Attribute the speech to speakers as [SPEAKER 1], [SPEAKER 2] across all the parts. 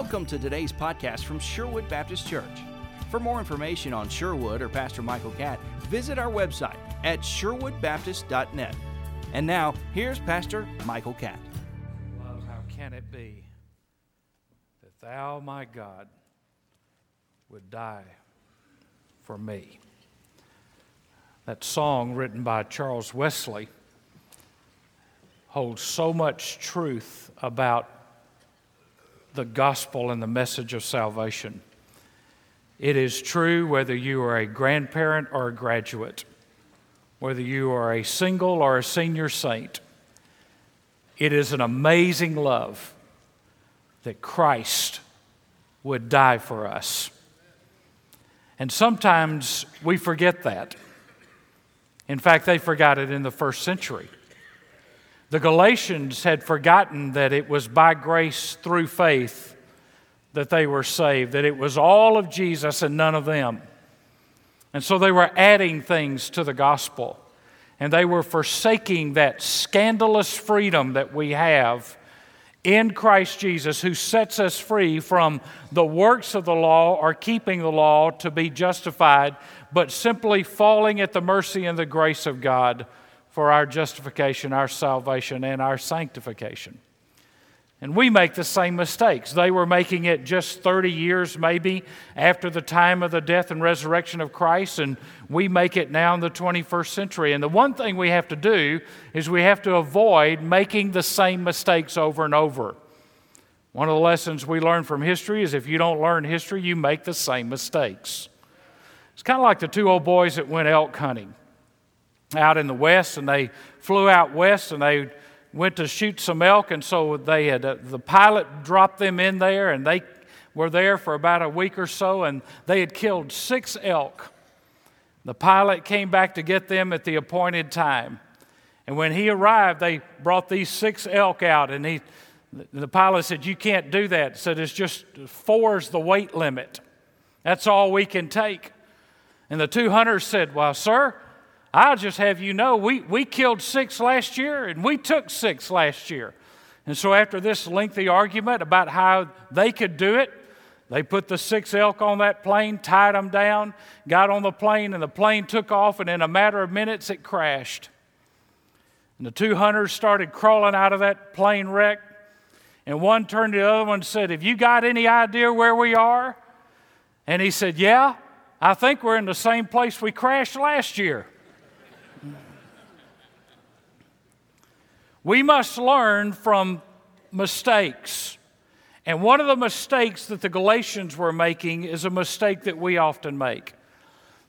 [SPEAKER 1] Welcome to today's podcast from Sherwood Baptist Church. For more information on Sherwood or Pastor Michael Catt, visit our website at sherwoodbaptist.net. And now, here's Pastor Michael Catt.
[SPEAKER 2] Love, how can it be that thou, my God, would die for me? That song written by Charles Wesley holds so much truth about the gospel and the message of salvation. It is true whether you are a grandparent or a graduate, whether you are a single or a senior saint. It is an amazing love that Christ would die for us. And sometimes we forget that. In fact, they forgot it in the first century. The Galatians had forgotten that it was by grace through faith that they were saved, that it was all of Jesus and none of them. And so they were adding things to the gospel. And they were forsaking that scandalous freedom that we have in Christ Jesus, who sets us free from the works of the law or keeping the law to be justified, but simply falling at the mercy and the grace of God for our justification, our salvation, and our sanctification. And we make the same mistakes. They were making it just 30 years, maybe, after the time of the death and resurrection of Christ, and we make it now in the 21st century. And the one thing we have to do is we have to avoid making the same mistakes over and over. One of the lessons we learn from history is if you don't learn history, you make the same mistakes. It's kind of like the two old boys that went elk hunting out in the west, and they flew out west and they went to shoot some elk, and so they had uh, the pilot dropped them in there, and they were there for about a week or so, and they had killed six elk. The pilot came back to get them at the appointed time, and when he arrived, they brought these six elk out, and he. The pilot said, You can't do that. Said, It's just four's the weight limit. That's all we can take. And the two hunters said, Well, sir, I'll just have you know, we, we killed six last year and we took six last year. And so, after this lengthy argument about how they could do it, they put the six elk on that plane, tied them down, got on the plane, and the plane took off, and in a matter of minutes it crashed. And the two hunters started crawling out of that plane wreck. And one turned to the other one and said, Have you got any idea where we are? And he said, Yeah, I think we're in the same place we crashed last year. We must learn from mistakes. And one of the mistakes that the Galatians were making is a mistake that we often make.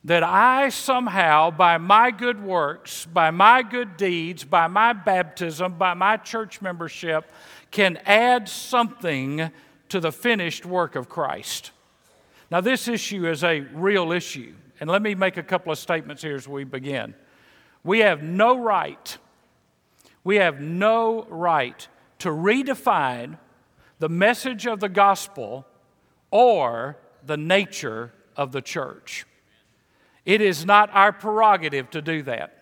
[SPEAKER 2] That I somehow, by my good works, by my good deeds, by my baptism, by my church membership, can add something to the finished work of Christ. Now, this issue is a real issue. And let me make a couple of statements here as we begin. We have no right we have no right to redefine the message of the gospel or the nature of the church. It is not our prerogative to do that.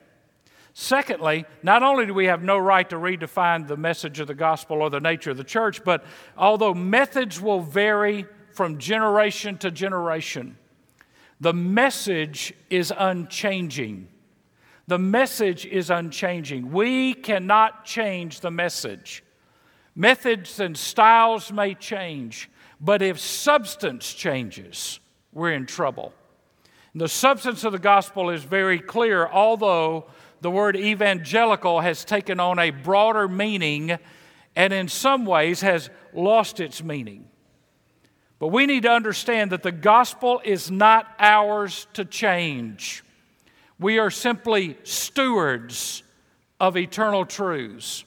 [SPEAKER 2] Secondly, not only do we have no right to redefine the message of the gospel or the nature of the church, but although methods will vary from generation to generation, the message is unchanging. The message is unchanging. We cannot change the message. Methods and styles may change, but if substance changes, we're in trouble. The substance of the gospel is very clear, although the word evangelical has taken on a broader meaning and in some ways has lost its meaning. But we need to understand that the gospel is not ours to change. We are simply stewards of eternal truths.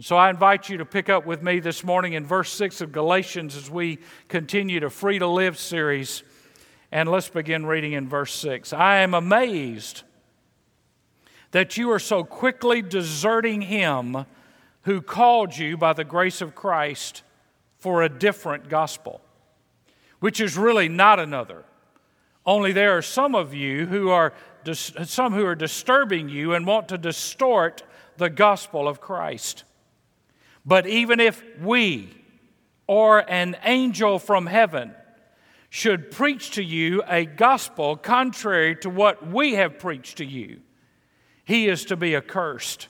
[SPEAKER 2] So I invite you to pick up with me this morning in verse 6 of Galatians as we continue to Free to Live series. And let's begin reading in verse 6. I am amazed that you are so quickly deserting him who called you by the grace of Christ for a different gospel, which is really not another. Only there are some of you who are some who are disturbing you and want to distort the gospel of Christ. But even if we or an angel from heaven should preach to you a gospel contrary to what we have preached to you, he is to be accursed.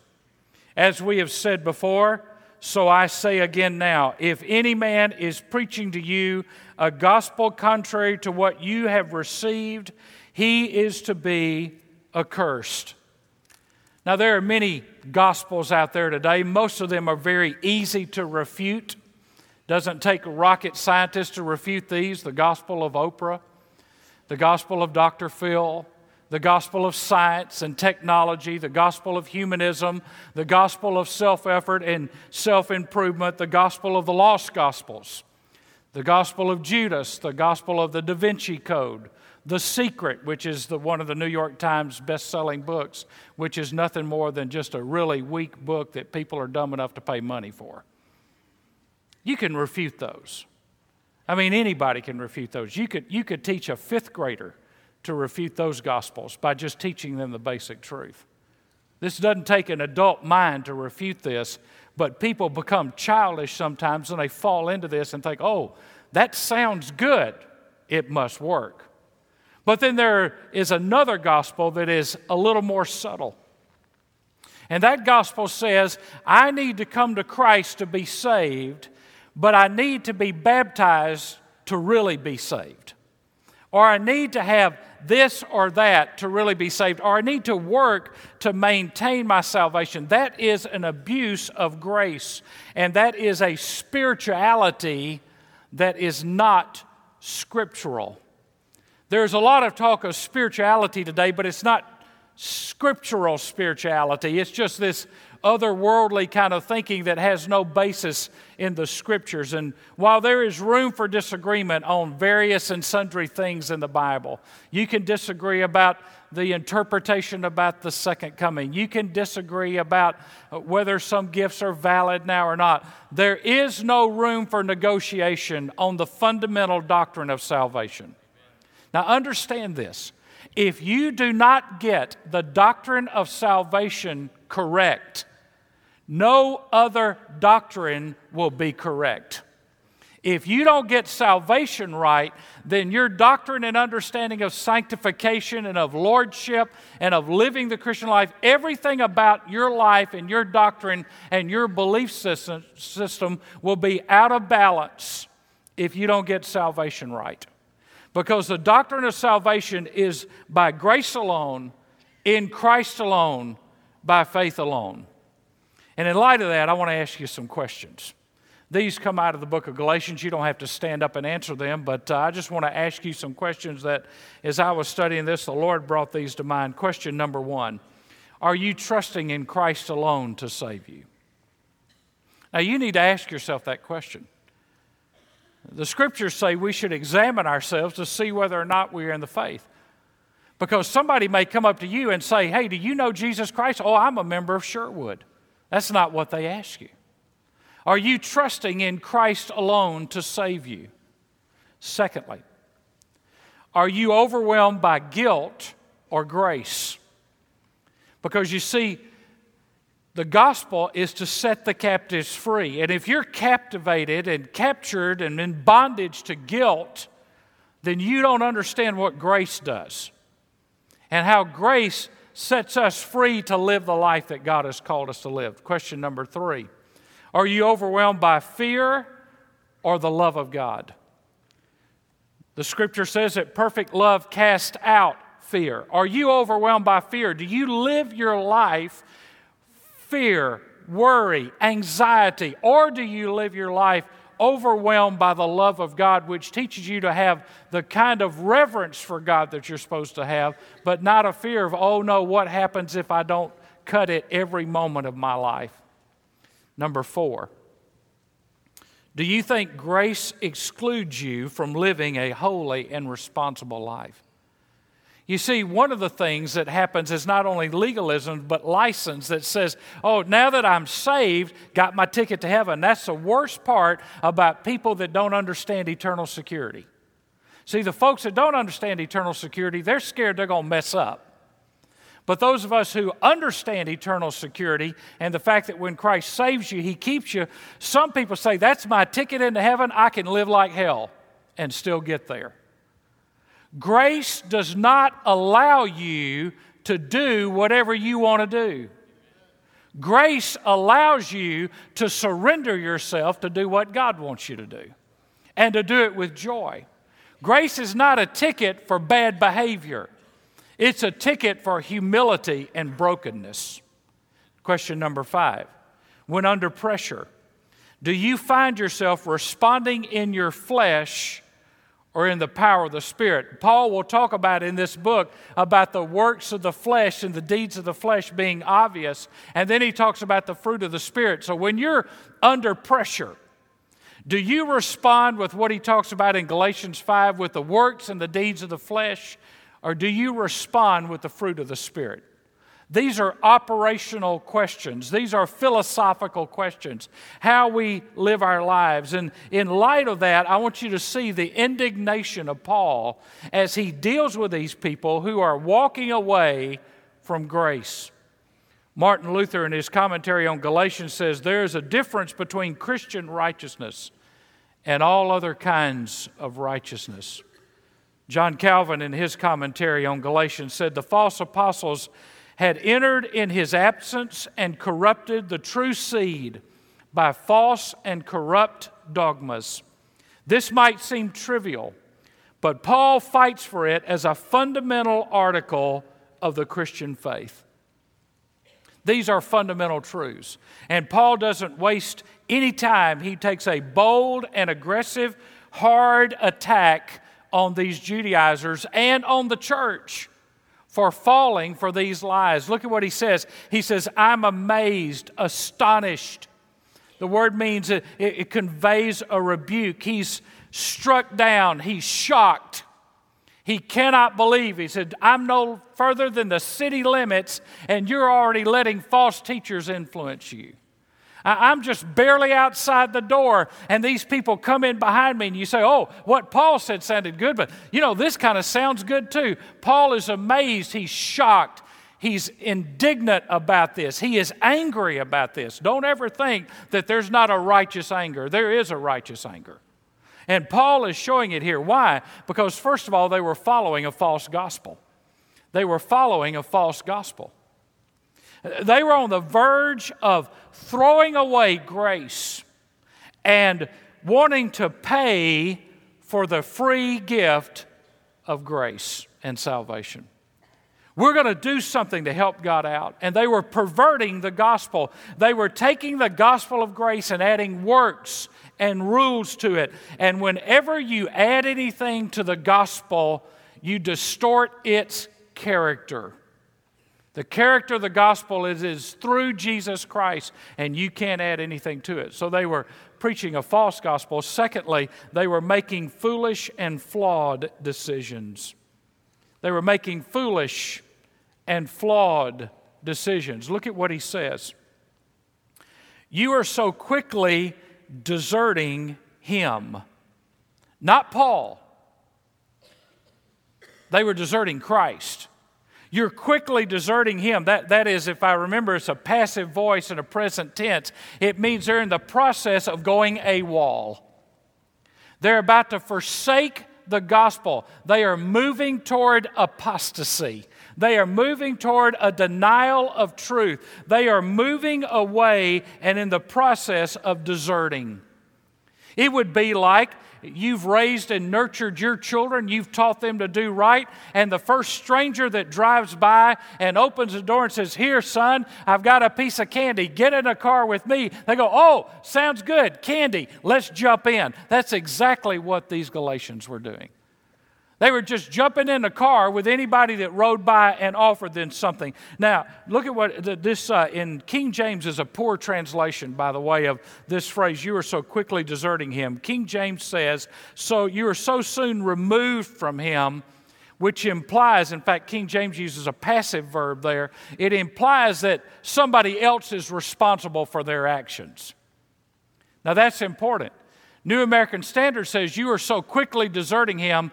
[SPEAKER 2] As we have said before, so I say again now if any man is preaching to you a gospel contrary to what you have received, he is to be accursed. Now, there are many gospels out there today. Most of them are very easy to refute. Doesn't take a rocket scientist to refute these the gospel of Oprah, the gospel of Dr. Phil, the gospel of science and technology, the gospel of humanism, the gospel of self effort and self improvement, the gospel of the lost gospels, the gospel of Judas, the gospel of the Da Vinci Code, The Secret, which is the, one of the New York Times best selling books, which is nothing more than just a really weak book that people are dumb enough to pay money for. You can refute those. I mean, anybody can refute those. You could, you could teach a fifth grader to refute those gospels by just teaching them the basic truth. This doesn't take an adult mind to refute this, but people become childish sometimes and they fall into this and think, oh, that sounds good. It must work. But then there is another gospel that is a little more subtle. And that gospel says, I need to come to Christ to be saved, but I need to be baptized to really be saved. Or I need to have this or that to really be saved. Or I need to work to maintain my salvation. That is an abuse of grace. And that is a spirituality that is not scriptural. There's a lot of talk of spirituality today, but it's not scriptural spirituality. It's just this otherworldly kind of thinking that has no basis in the scriptures. And while there is room for disagreement on various and sundry things in the Bible, you can disagree about the interpretation about the second coming. You can disagree about uh, whether some gifts are valid now or not. There is no room for negotiation on the fundamental doctrine of salvation. Now, understand this. If you do not get the doctrine of salvation correct, no other doctrine will be correct. If you don't get salvation right, then your doctrine and understanding of sanctification and of lordship and of living the Christian life, everything about your life and your doctrine and your belief system, system will be out of balance if you don't get salvation right. Because the doctrine of salvation is by grace alone, in Christ alone, by faith alone. And in light of that, I want to ask you some questions. These come out of the book of Galatians. You don't have to stand up and answer them, but uh, I just want to ask you some questions that, as I was studying this, the Lord brought these to mind. Question number one Are you trusting in Christ alone to save you? Now, you need to ask yourself that question. The scriptures say we should examine ourselves to see whether or not we are in the faith. Because somebody may come up to you and say, Hey, do you know Jesus Christ? Oh, I'm a member of Sherwood. That's not what they ask you. Are you trusting in Christ alone to save you? Secondly, are you overwhelmed by guilt or grace? Because you see, the gospel is to set the captives free. And if you're captivated and captured and in bondage to guilt, then you don't understand what grace does and how grace sets us free to live the life that God has called us to live. Question number three Are you overwhelmed by fear or the love of God? The scripture says that perfect love casts out fear. Are you overwhelmed by fear? Do you live your life fear, worry, anxiety, or do you live your life overwhelmed by the love of God, which teaches you to have the kind of reverence for God that you're supposed to have, but not a fear of, oh no, what happens if I don't cut it every moment of my life? Number four, do you think grace excludes you from living a holy and responsible life? You see, one of the things that happens is not only legalism, but license that says, oh, now that I'm saved, got my ticket to heaven. That's the worst part about people that don't understand eternal security. See, the folks that don't understand eternal security, they're scared they're going to mess up. But those of us who understand eternal security and the fact that when Christ saves you, he keeps you, some people say, That's my ticket into heaven. I can live like hell and still get there. Grace does not allow you to do whatever you want to do. Grace allows you to surrender yourself to do what God wants you to do and to do it with joy. Grace is not a ticket for bad behavior. It's a ticket for humility and brokenness. Question number five When under pressure, do you find yourself responding in your flesh or in the power of the Spirit? Paul will talk about in this book about the works of the flesh and the deeds of the flesh being obvious, and then he talks about the fruit of the Spirit. So when you're under pressure, do you respond with what he talks about in Galatians 5 with the works and the deeds of the flesh? or do you respond with the fruit of the Spirit? These are operational questions. These are philosophical questions. How we live our lives. And in light of that, I want you to see the indignation of Paul as he deals with these people who are walking away from grace. Martin Luther, in his commentary on Galatians, says there is a difference between Christian righteousness and all other kinds of righteousness. John Calvin, in his commentary on Galatians, said the false apostles had entered in his absence and corrupted the true seed by false and corrupt dogmas. This might seem trivial, but Paul fights for it as a fundamental article of the Christian faith. These are fundamental truths. And Paul doesn't waste any time. He takes a bold and aggressive, hard attack on these Judaizers and on the church for falling for these lies. Look at what he says. He says, I'm amazed, astonished. The word means it, it, conveys a rebuke. He's struck down, he's shocked. He cannot believe. He said, I'm no further than the city limits, and you're already letting false teachers influence you. I'm just barely outside the door, and these people come in behind me, and you say, Oh, what Paul said sounded good, but you know, this kind of sounds good too. Paul is amazed, he's shocked, he's indignant about this, he is angry about this. Don't ever think that there's not a righteous anger, there is a righteous anger. And Paul is showing it here. Why? Because, first of all, they were following a false gospel. They were following a false gospel. They were on the verge of throwing away grace and wanting to pay for the free gift of grace and salvation. We're going to do something to help God out. And they were perverting the gospel. They were taking the gospel of grace and adding works and rules to it. And whenever you add anything to the gospel, you distort its character. The character of the gospel is, is through Jesus Christ, and you can't add anything to it. So they were preaching a false gospel. Secondly, they were making foolish and flawed decisions. They were making foolish and flawed decisions. Look at what he says. You are so quickly deserting him, not Paul. They were deserting Christ. You're quickly deserting him. That, that is, if I remember, it's a passive voice in a present tense. It means they're in the process of going AWOL. They're about to forsake the gospel. They are moving toward apostasy. They are moving toward a denial of truth. They are moving away and in the process of deserting. It would be like You've raised and nurtured your children. You've taught them to do right. And the first stranger that drives by and opens the door and says, Here, son, I've got a piece of candy. Get in a car with me. They go, Oh, sounds good. Candy. Let's jump in. That's exactly what these Galatians were doing. They were just jumping in the car with anybody that rode by and offered them something. Now, look at what this uh, in King James is a poor translation, by the way, of this phrase, you are so quickly deserting him. King James says, So you are so soon removed from him, which implies, in fact, King James uses a passive verb there. It implies that somebody else is responsible for their actions. Now, that's important. New American Standard says, You are so quickly deserting him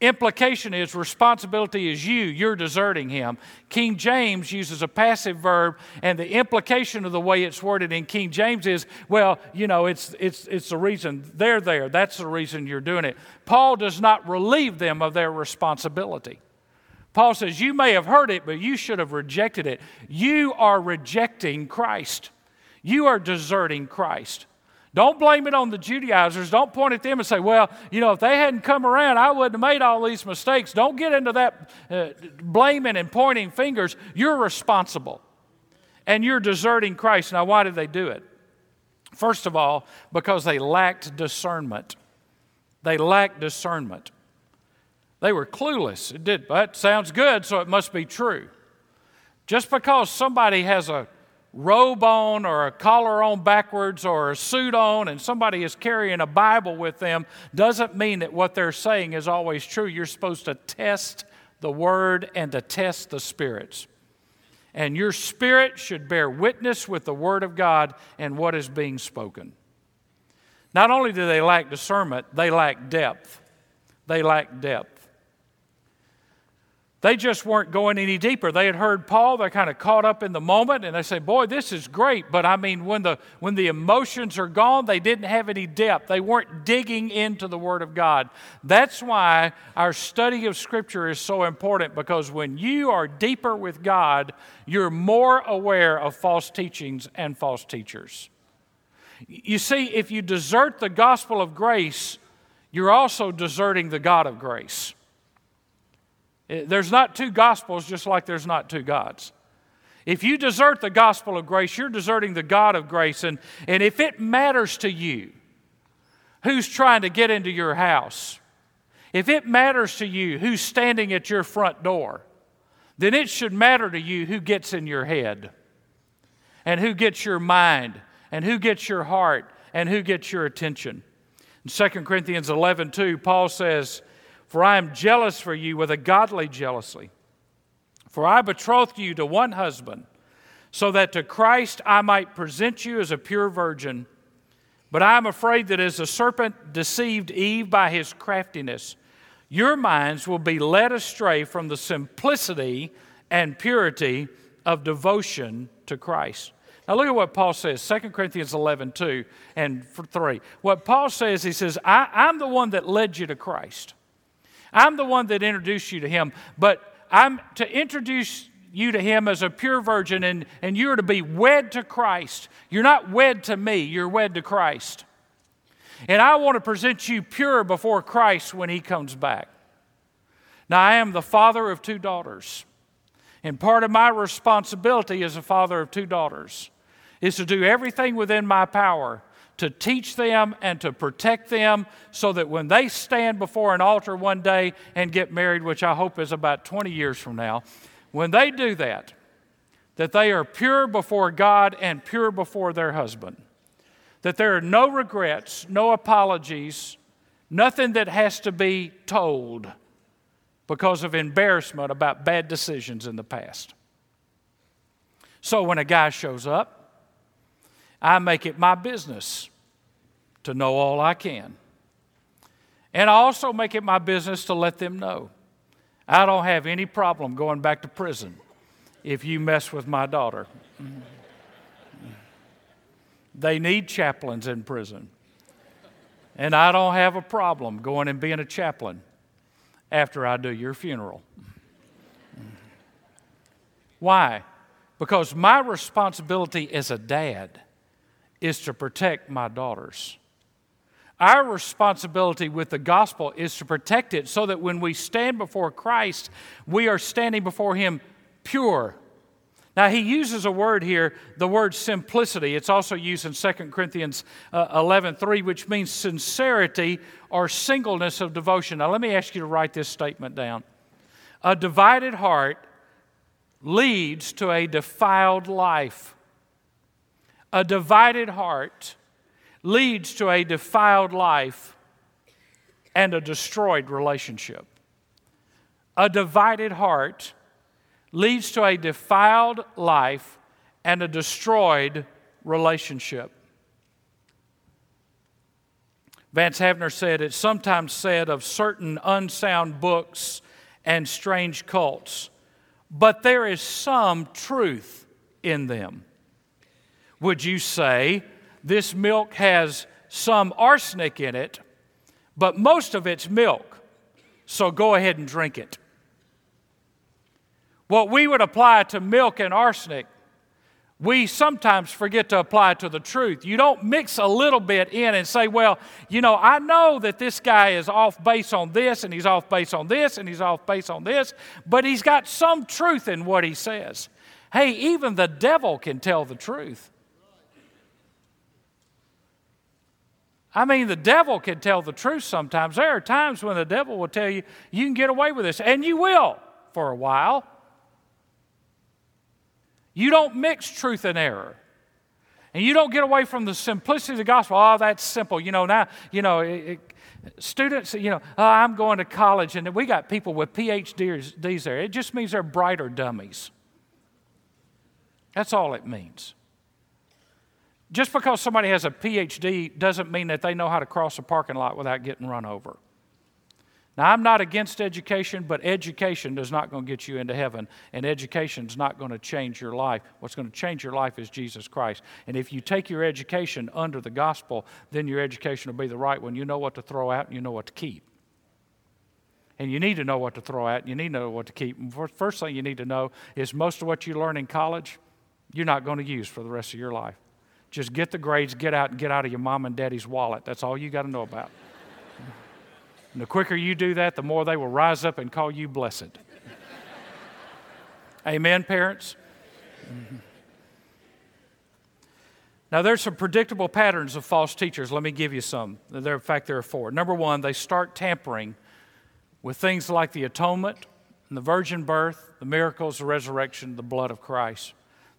[SPEAKER 2] Implication is responsibility is you, you're deserting him. King James uses a passive verb, and the implication of the way it's worded in King James is, well, you know, it's, it's, it's the reason they're there. That's the reason you're doing it. Paul does not relieve them of their responsibility. Paul says, You may have heard it, but you should have rejected it. You are rejecting Christ, you are deserting Christ. Don't blame it on the Judaizers. Don't point at them and say, well, you know, if they hadn't come around, I wouldn't have made all these mistakes. Don't get into that uh, blaming and pointing fingers. You're responsible. And you're deserting Christ. Now, why did they do it? First of all, because they lacked discernment. They lacked discernment. They were clueless. It did, that sounds good, so it must be true. Just because somebody has a robe on or a collar on backwards or a suit on and somebody is carrying a Bible with them doesn't mean that what they're saying is always true. You're supposed to test the Word and to test the spirits. And your spirit should bear witness with the Word of God and what is being spoken. Not only do they lack discernment, they lack depth. They lack depth. They just weren't going any deeper. They had heard Paul, they're kind of caught up in the moment, and they say, Boy, this is great. But I mean, when the, when the emotions are gone, they didn't have any depth. They weren't digging into the Word of God. That's why our study of Scripture is so important, because when you are deeper with God, you're more aware of false teachings and false teachers. You see, if you desert the gospel of grace, you're also deserting the God of grace. Eh, there's not two gospels, just like there's not two gods. If you desert the gospel of grace, you're deserting the God of grace. And, and if it matters to you who's trying to get into your house, if it matters to you who's standing at your front door, then it should matter to you who gets in your head and who gets your mind and who gets your heart and who gets your attention. In 2 Corinthians 11 2, Paul says, for I am jealous for you with a godly jealousy. For I betrothed you to one husband, so that to Christ I might present you as a pure virgin. But I am afraid that as the serpent deceived Eve by his craftiness, your minds will be led astray from the simplicity and purity of devotion to Christ. Now look at what Paul says, 2 Corinthians 11, 2 and 3. What Paul says, he says, I, I'm the one that led you to Christ. I'm the one that introduced you to him, but I'm to introduce you to him as a pure virgin, and, and you're to be wed to Christ. You're not wed to me, you're wed to Christ. And I want to present you pure before Christ when he comes back. Now, I am the father of two daughters. And part of my responsibility as a father of two daughters is to do everything within my power to teach them and to protect them so that when they stand before an altar one day and get married, which I hope is about 20 years from now, when they do that, that they are pure before God and pure before their husband. That there are no regrets, no apologies, nothing that has to be told because of embarrassment about bad decisions in the past. So when a guy shows up, I make it my business to know all I can. And I also make it my business to let them know I don't have any problem going back to prison if you mess with my daughter. They need chaplains in prison. And I don't have a problem going and being a chaplain after I do your funeral. Why? Because my responsibility as a dad is to protect my daughters. Our responsibility with the gospel is to protect it so that when we stand before Christ, we are standing before Him pure. Now, he uses a word here, the word simplicity. It's also used in 2 Corinthians uh, 11 3, which means sincerity or singleness of devotion. Now, let me ask you to write this statement down. A divided heart leads to a defiled life. A divided heart leads to a defiled life and a destroyed relationship. A divided heart leads to a defiled life and a destroyed relationship. Vance Havner said, It's sometimes said of certain unsound books and strange cults, but there is some truth in them. Would you say this milk has some arsenic in it, but most of it's milk, so go ahead and drink it? What we would apply to milk and arsenic we sometimes forget to apply to the truth. You don't mix a little bit in and say, well, you know, I know that this guy is off base on this, and he's off base on this, and he's off base on this, but he's got some truth in what he says. Hey, even the devil can tell the truth. I mean, the devil can tell the truth sometimes. There are times when the devil will tell you, you can get away with this, and you will for a while. You don't mix truth and error. And you don't get away from the simplicity of the gospel. Oh, that's simple. You know, now, you know, it, it, students, you know, oh, I'm going to college and we got people with PhDs there. It just means they're brighter dummies. That's all it means. Just because somebody has a PhD doesn't mean that they know how to cross a parking lot without getting run over. Now, I'm not against education, but education is not going to get you into heaven, and education is not going to change your life. What's going to change your life is Jesus Christ. And if you take your education under the gospel, then your education will be the right one. You know what to throw out and you know what to keep. And you need to know what to throw out, and you need to know what to keep. First thing you need to know is most of what you learn in college, you're not going to use for the rest of your life. Just get the grades, get out, and get out of your mom and daddy's wallet. That's all you got to know about. And the quicker you do that, the more they will rise up and call you blessed. Amen, parents? Mm-hmm. Now, there's some predictable patterns of false teachers. Let me give you some. There, in fact, there are four. Number one, they start tampering with things like the atonement and the virgin birth, the miracles, the resurrection, the blood of Christ.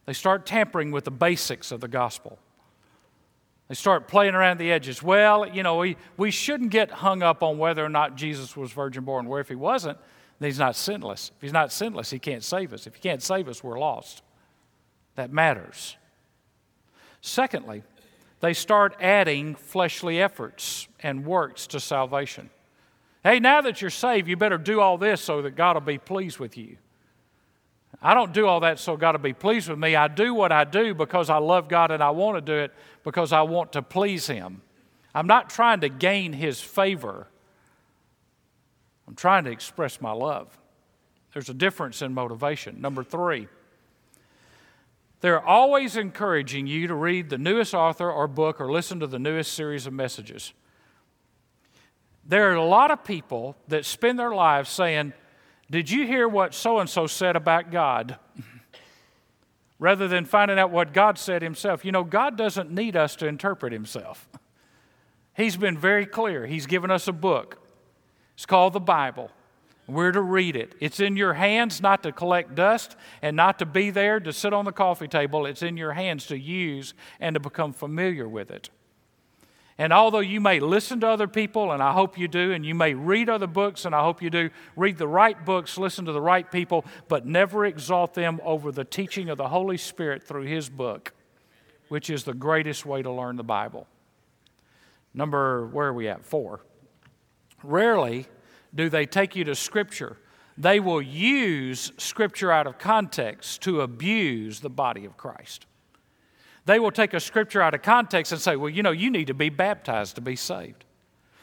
[SPEAKER 2] They start tampering with the basics of the gospel. They start playing around the edges. Well, you know, we, we shouldn't get hung up on whether or not Jesus was virgin born. Where if he wasn't, then he's not sinless. If he's not sinless, he can't save us. If he can't save us, we're lost. That matters. Secondly, they start adding fleshly efforts and works to salvation. Hey, now that you're saved, you better do all this so that God will be pleased with you. I don't do all that so God will be pleased with me. I do what I do because I love God and I want to do it because I want to please Him. I'm not trying to gain His favor, I'm trying to express my love. There's a difference in motivation. Number three, they're always encouraging you to read the newest author or book or listen to the newest series of messages. There are a lot of people that spend their lives saying, did you hear what so and so said about God? Rather than finding out what God said himself. You know, God doesn't need us to interpret himself. He's been very clear. He's given us a book. It's called the Bible. We're to read it. It's in your hands not to collect dust and not to be there to sit on the coffee table. It's in your hands to use and to become familiar with it. And although you may listen to other people, and I hope you do, and you may read other books, and I hope you do, read the right books, listen to the right people, but never exalt them over the teaching of the Holy Spirit through His book, which is the greatest way to learn the Bible. Number, where are we at? Four. Rarely do they take you to Scripture. They will use Scripture out of context to abuse the body of Christ. They will take a scripture out of context and say, well, you know, you need to be baptized to be saved.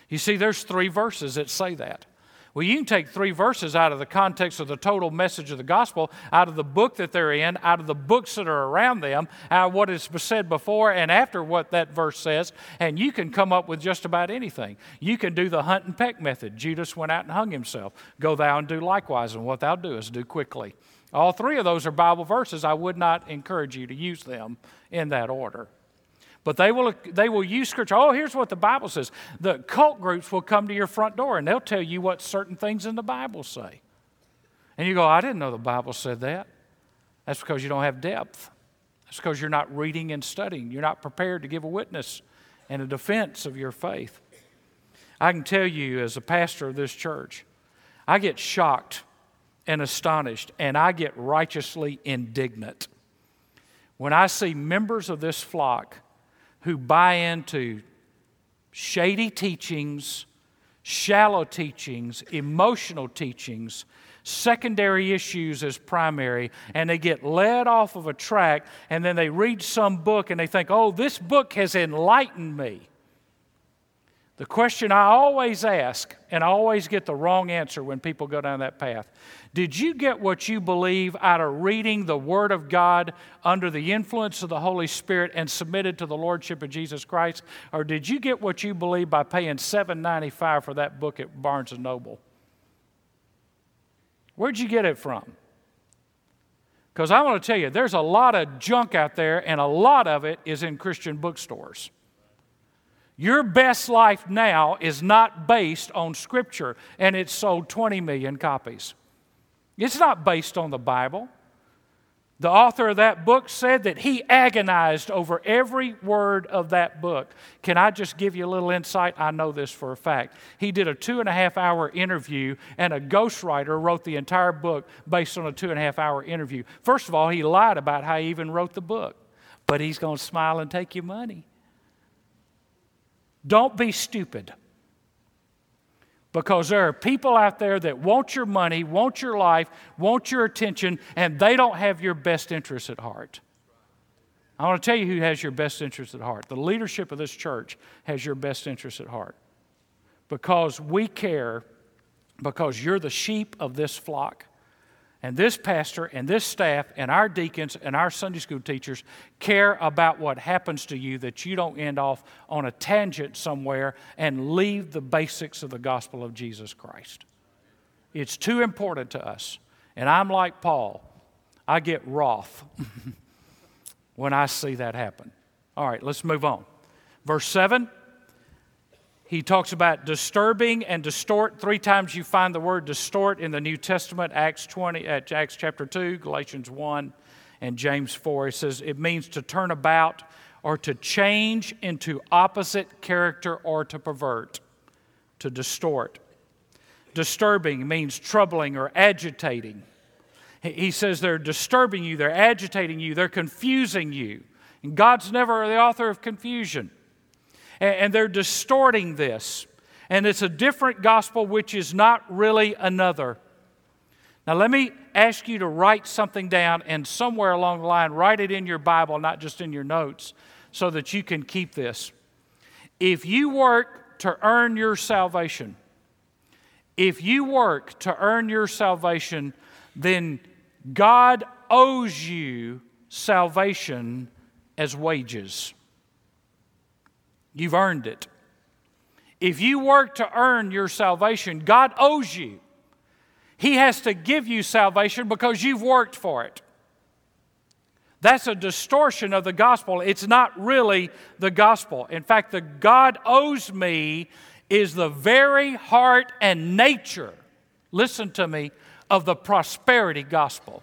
[SPEAKER 2] You see, there's three verses that say that. Well, you can take three verses out of the context of the total message of the gospel, out of the book that they're in, out of the books that are around them, out of what is said before and after what that verse says, and you can come up with just about anything. You can do the hunt and peck method. Judas went out and hung himself. Go thou and do likewise, and what thou doest, do quickly. All three of those are Bible verses. I would not encourage you to use them in that order. But they will, they will use scripture. Oh, here's what the Bible says. The cult groups will come to your front door and they'll tell you what certain things in the Bible say. And you go, I didn't know the Bible said that. That's because you don't have depth. That's because you're not reading and studying. You're not prepared to give a witness and a defense of your faith. I can tell you, as a pastor of this church, I get shocked and astonished, and I get righteously indignant when I see members of this flock who buy into shady teachings, shallow teachings, emotional teachings, secondary issues as primary, and they get led off of a track, and then they read some book and they think, oh, this book has enlightened me. The question I always ask, and I always get the wrong answer when people go down that path Did you get what you believe out of reading the Word of God under the influence of the Holy Spirit and submitted to the Lordship of Jesus Christ? Or did you get what you believe by paying $7.95 for that book at Barnes and Noble? Where'd you get it from? Because I want to tell you, there's a lot of junk out there, and a lot of it is in Christian bookstores. Your best life now is not based on Scripture, and it's sold 20 million copies. It's not based on the Bible. The author of that book said that he agonized over every word of that book. Can I just give you a little insight? I know this for a fact. He did a two and a half hour interview, and a ghostwriter wrote the entire book based on a two and a half hour interview. First of all, he lied about how he even wrote the book, but he's going to smile and take your money. Don't be stupid. Because there are people out there that want your money, want your life, want your attention, and they don't have your best interests at heart. I want to tell you who has your best interests at heart. The leadership of this church has your best interests at heart. Because we care, because you're the sheep of this flock. And this pastor and this staff and our deacons and our Sunday school teachers care about what happens to you that you don't end off on a tangent somewhere and leave the basics of the gospel of Jesus Christ. It's too important to us. And I'm like Paul, I get wroth when I see that happen. All right, let's move on. Verse 7 he talks about disturbing and distort. Three times you find the word distort in the New Testament Acts 20, uh, Acts chapter 2, Galatians 1, and James 4. He says it means to turn about or to change into opposite character or to pervert, to distort. Disturbing means troubling or agitating. He says they're disturbing you, they're agitating you, they're confusing you. And God's never the author of confusion and they're distorting this. And it's a different gospel, which is not really another. Now, let me ask you to write something down, and somewhere along the line, write it in your Bible, not just in your notes, so that you can keep this. If you work to earn your salvation, if you work to earn your salvation, then God owes you salvation as wages. You've earned it. If you work to earn your salvation, God owes you. He has to give you salvation because you've worked for it. That's a distortion of the gospel. It's not really the gospel. In fact, the God owes me is the very heart and nature, listen to me, of the prosperity gospel.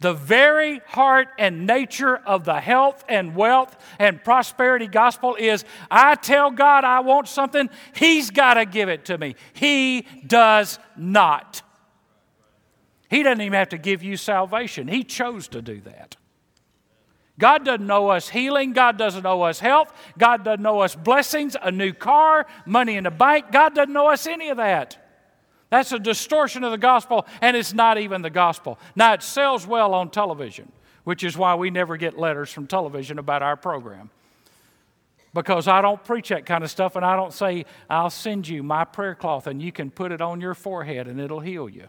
[SPEAKER 2] The very heart and nature of the health and wealth and prosperity gospel is I tell God I want something, He's got to give it to me. He does not. He doesn't even have to give you salvation, He chose to do that. God doesn't owe us healing. God doesn't owe us health. God doesn't owe us blessings, a new car, money in the bank. God doesn't owe us any of that. That's a distortion of the gospel, and it's not even the gospel. Now, it sells well on television, which is why we never get letters from television about our program. Because I don't preach that kind of stuff, and I don't say, I'll send you my prayer cloth and you can put it on your forehead and it'll heal you.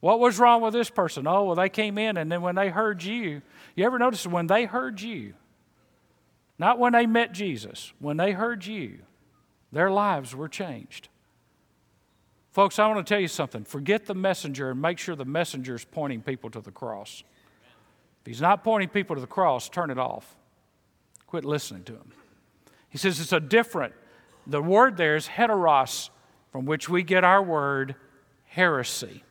[SPEAKER 2] What was wrong with this person? Oh, well, they came in, and then when they heard you, you ever notice when they heard you, not when they met Jesus, when they heard you, their lives were changed. Folks, I want to tell you something. Forget the messenger and make sure the messenger is pointing people to the cross. If he's not pointing people to the cross, turn it off. Quit listening to him. He says it's a different, the word there is heteros, from which we get our word heresy.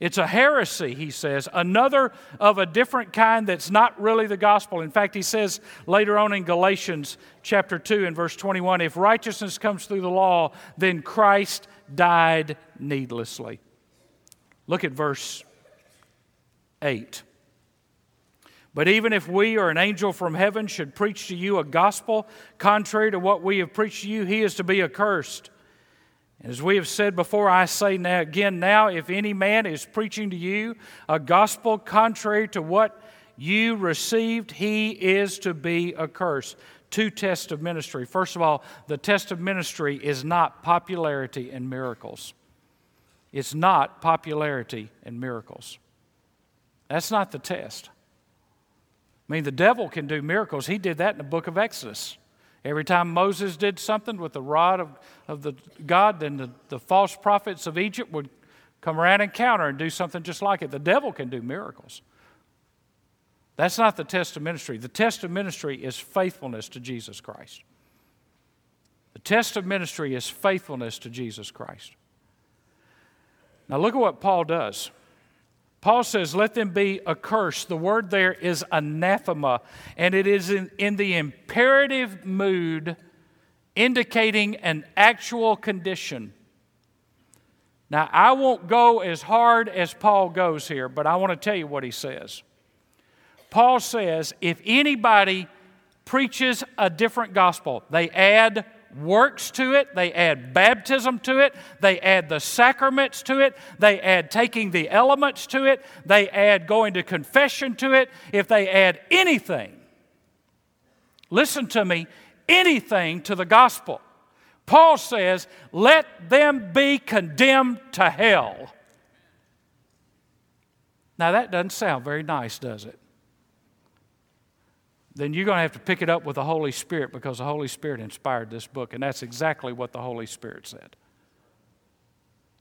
[SPEAKER 2] It's a heresy, he says, another of a different kind that's not really the gospel. In fact, he says later on in Galatians chapter 2 and verse 21 if righteousness comes through the law, then Christ died needlessly. Look at verse 8. But even if we or an angel from heaven should preach to you a gospel contrary to what we have preached to you, he is to be accursed. As we have said before, I say now, again now, if any man is preaching to you a gospel contrary to what you received, he is to be accursed. Two tests of ministry. First of all, the test of ministry is not popularity and miracles. It's not popularity and miracles. That's not the test. I mean, the devil can do miracles. He did that in the book of Exodus. Every time Moses did something with the rod of, of the God, then the, the false prophets of Egypt would come around and counter and do something just like it. The devil can do miracles. That's not the test of ministry. The test of ministry is faithfulness to Jesus Christ. The test of ministry is faithfulness to Jesus Christ. Now, look at what Paul does. Paul says, Let them be accursed. The word there is anathema, and it is in, in the imperative mood indicating an actual condition. Now, I won't go as hard as Paul goes here, but I want to tell you what he says. Paul says, if anybody preaches a different gospel, they add works to it, they add baptism to it, they add the sacraments to it, they add taking the elements to it, they add going to confession to it. If they add anything, listen to me, anything to the gospel, Paul says, let them be condemned to hell. Now, that doesn't sound very nice, does it? Then you're going to have to pick it up with the Holy Spirit because the Holy Spirit inspired this book, and that's exactly what the Holy Spirit said.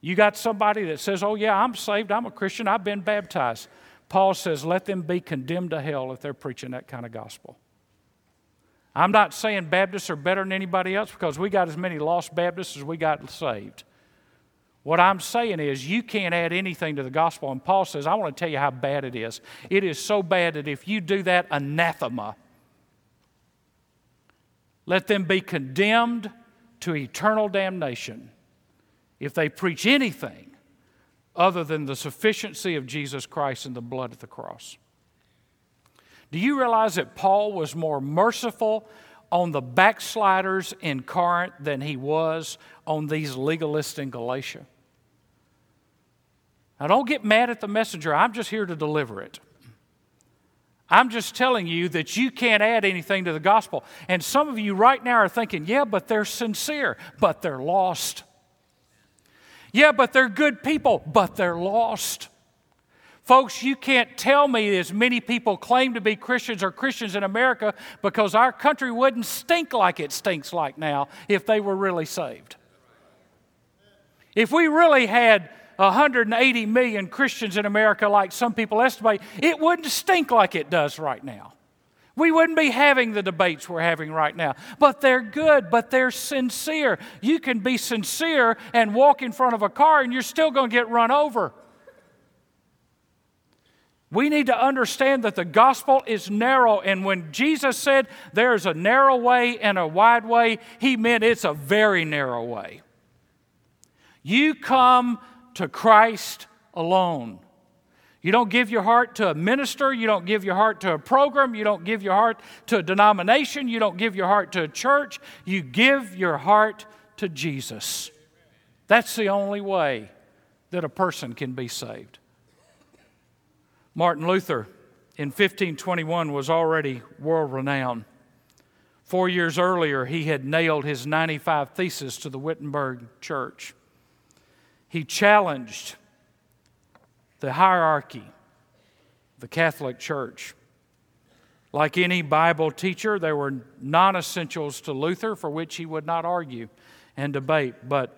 [SPEAKER 2] You got somebody that says, Oh, yeah, I'm saved, I'm a Christian, I've been baptized. Paul says, Let them be condemned to hell if they're preaching that kind of gospel. I'm not saying Baptists are better than anybody else because we got as many lost Baptists as we got saved. What I'm saying is, you can't add anything to the gospel. And Paul says, I want to tell you how bad it is. It is so bad that if you do that, anathema let them be condemned to eternal damnation if they preach anything other than the sufficiency of Jesus Christ and the blood at the cross. Do you realize that Paul was more merciful on the backsliders in Corinth than he was on these legalists in Galatia? Now, don't get mad at the messenger. I'm just here to deliver it. I'm just telling you that you can't add anything to the gospel. And some of you right now are thinking, yeah, but they're sincere, but they're lost. Yeah, but they're good people, but they're lost. Folks, you can't tell me as many people claim to be Christians or Christians in America because our country wouldn't stink like it stinks like now if they were really saved. If we really had 180 million Christians in America, like some people estimate, it wouldn't stink like it does right now. We wouldn't be having the debates we're having right now. But they're good, but they're sincere. You can be sincere and walk in front of a car and you're still going to get run over. We need to understand that the gospel is narrow, and when Jesus said there's a narrow way and a wide way, he meant it's a very narrow way. You come to Christ alone. You don't give your heart to a minister. You don't give your heart to a program. You don't give your heart to a denomination. You don't give your heart to a church. You give your heart to Jesus. That's the only way that a person can be saved. Martin Luther in 1521 was already world renowned. Four years earlier, he had nailed his 95 Theses to the Wittenberg church he challenged the hierarchy, the Catholic Church. Like any Bible teacher, there were non essentials to Luther for which he would not argue and debate, but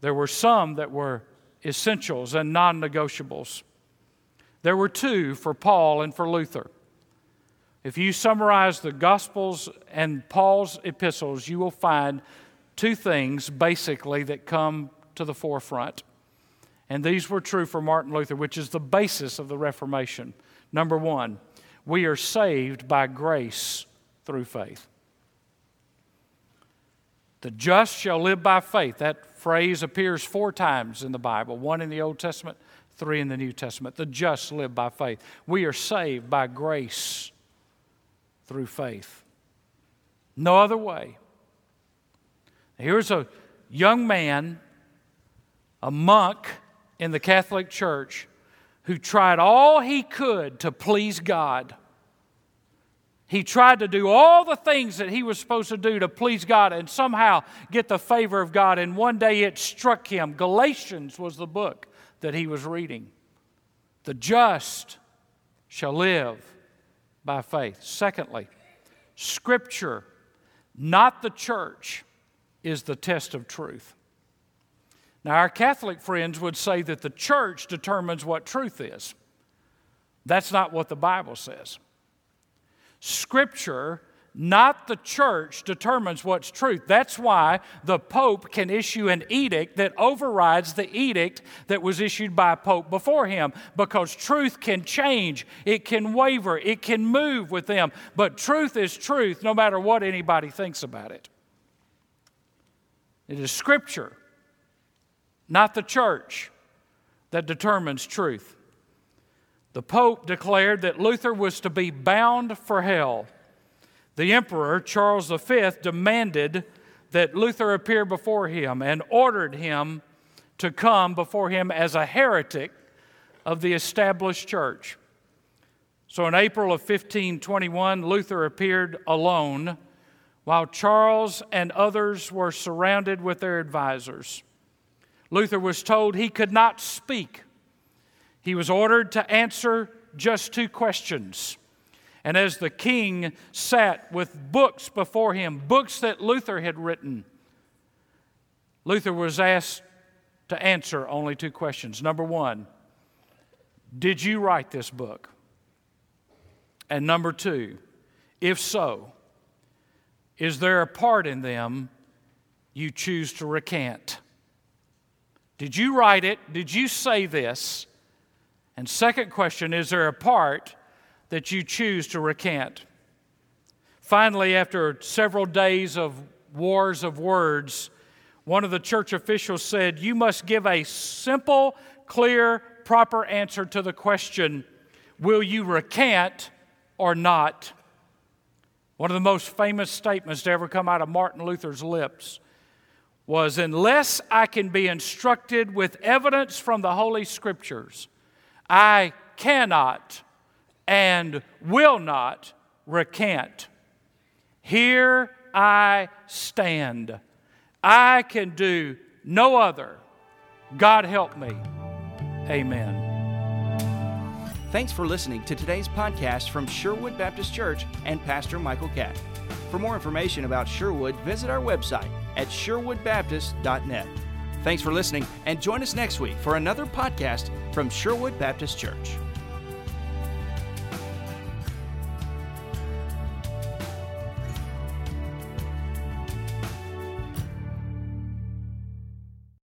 [SPEAKER 2] there were some that were essentials and non negotiables. There were two for Paul and for Luther. If you summarize the Gospels and Paul's epistles, you will find two things basically that come to the forefront. And these were true for Martin Luther, which is the basis of the Reformation. Number one, we are saved by grace through faith. The just shall live by faith. That phrase appears four times in the Bible one in the Old Testament, 3 in the New Testament. The just live by faith. We are saved by grace through faith. No other way. Here's a young man, a monk in the Catholic Church, who tried all he could to please God. He tried to do all the things that he was supposed to do to please God and somehow get the favor of God. And one day it struck him. Galatians was the book that he was reading. The just shall live by faith. Secondly, Scripture, not the church, is the test of truth. Now, our Catholic friends would say that the church determines what truth is. That's not what the Bible says. Scripture, not the church, determines what's truth. That's why the Pope can issue an edict that overrides the edict that was issued by a Pope before him, because truth can change, it can waver, it can move with them. But truth is truth no matter what anybody thinks about it. It is Scripture not the church, that determines truth. The Pope declared that Luther was to be bound for hell. The Emperor, Charles V, demanded that Luther appear before him and ordered him to come before him as a heretic of the established church. So in April of 1521, Luther appeared alone while Charles and others were surrounded with their advisors. Luther was told he could not speak. He was ordered to answer just two questions. And as the king sat with books before him, books that Luther had written, Luther was asked to answer only two questions. Number one, did you write this book? And number two, if so, is there a part in them you choose to recant? Did you write it? Did you say this? And second question, is there a part that you choose to recant? Finally, after several days of wars of words, one of the church officials said, You must give a simple, clear, proper answer to the question Will you recant or not? One of the most famous statements to ever come out of Martin Luther's lips was unless I can be instructed with evidence from the Holy Scriptures, I cannot and will not recant. Here I stand. I can do no other. God help me. Amen.
[SPEAKER 1] Thanks for listening to today's podcast from Sherwood Baptist Church and Pastor Michael Catt. For more information about Sherwood, visit our website at sherwoodbaptist.net. Thanks for listening, and join us next week for another podcast from Sherwood Baptist Church.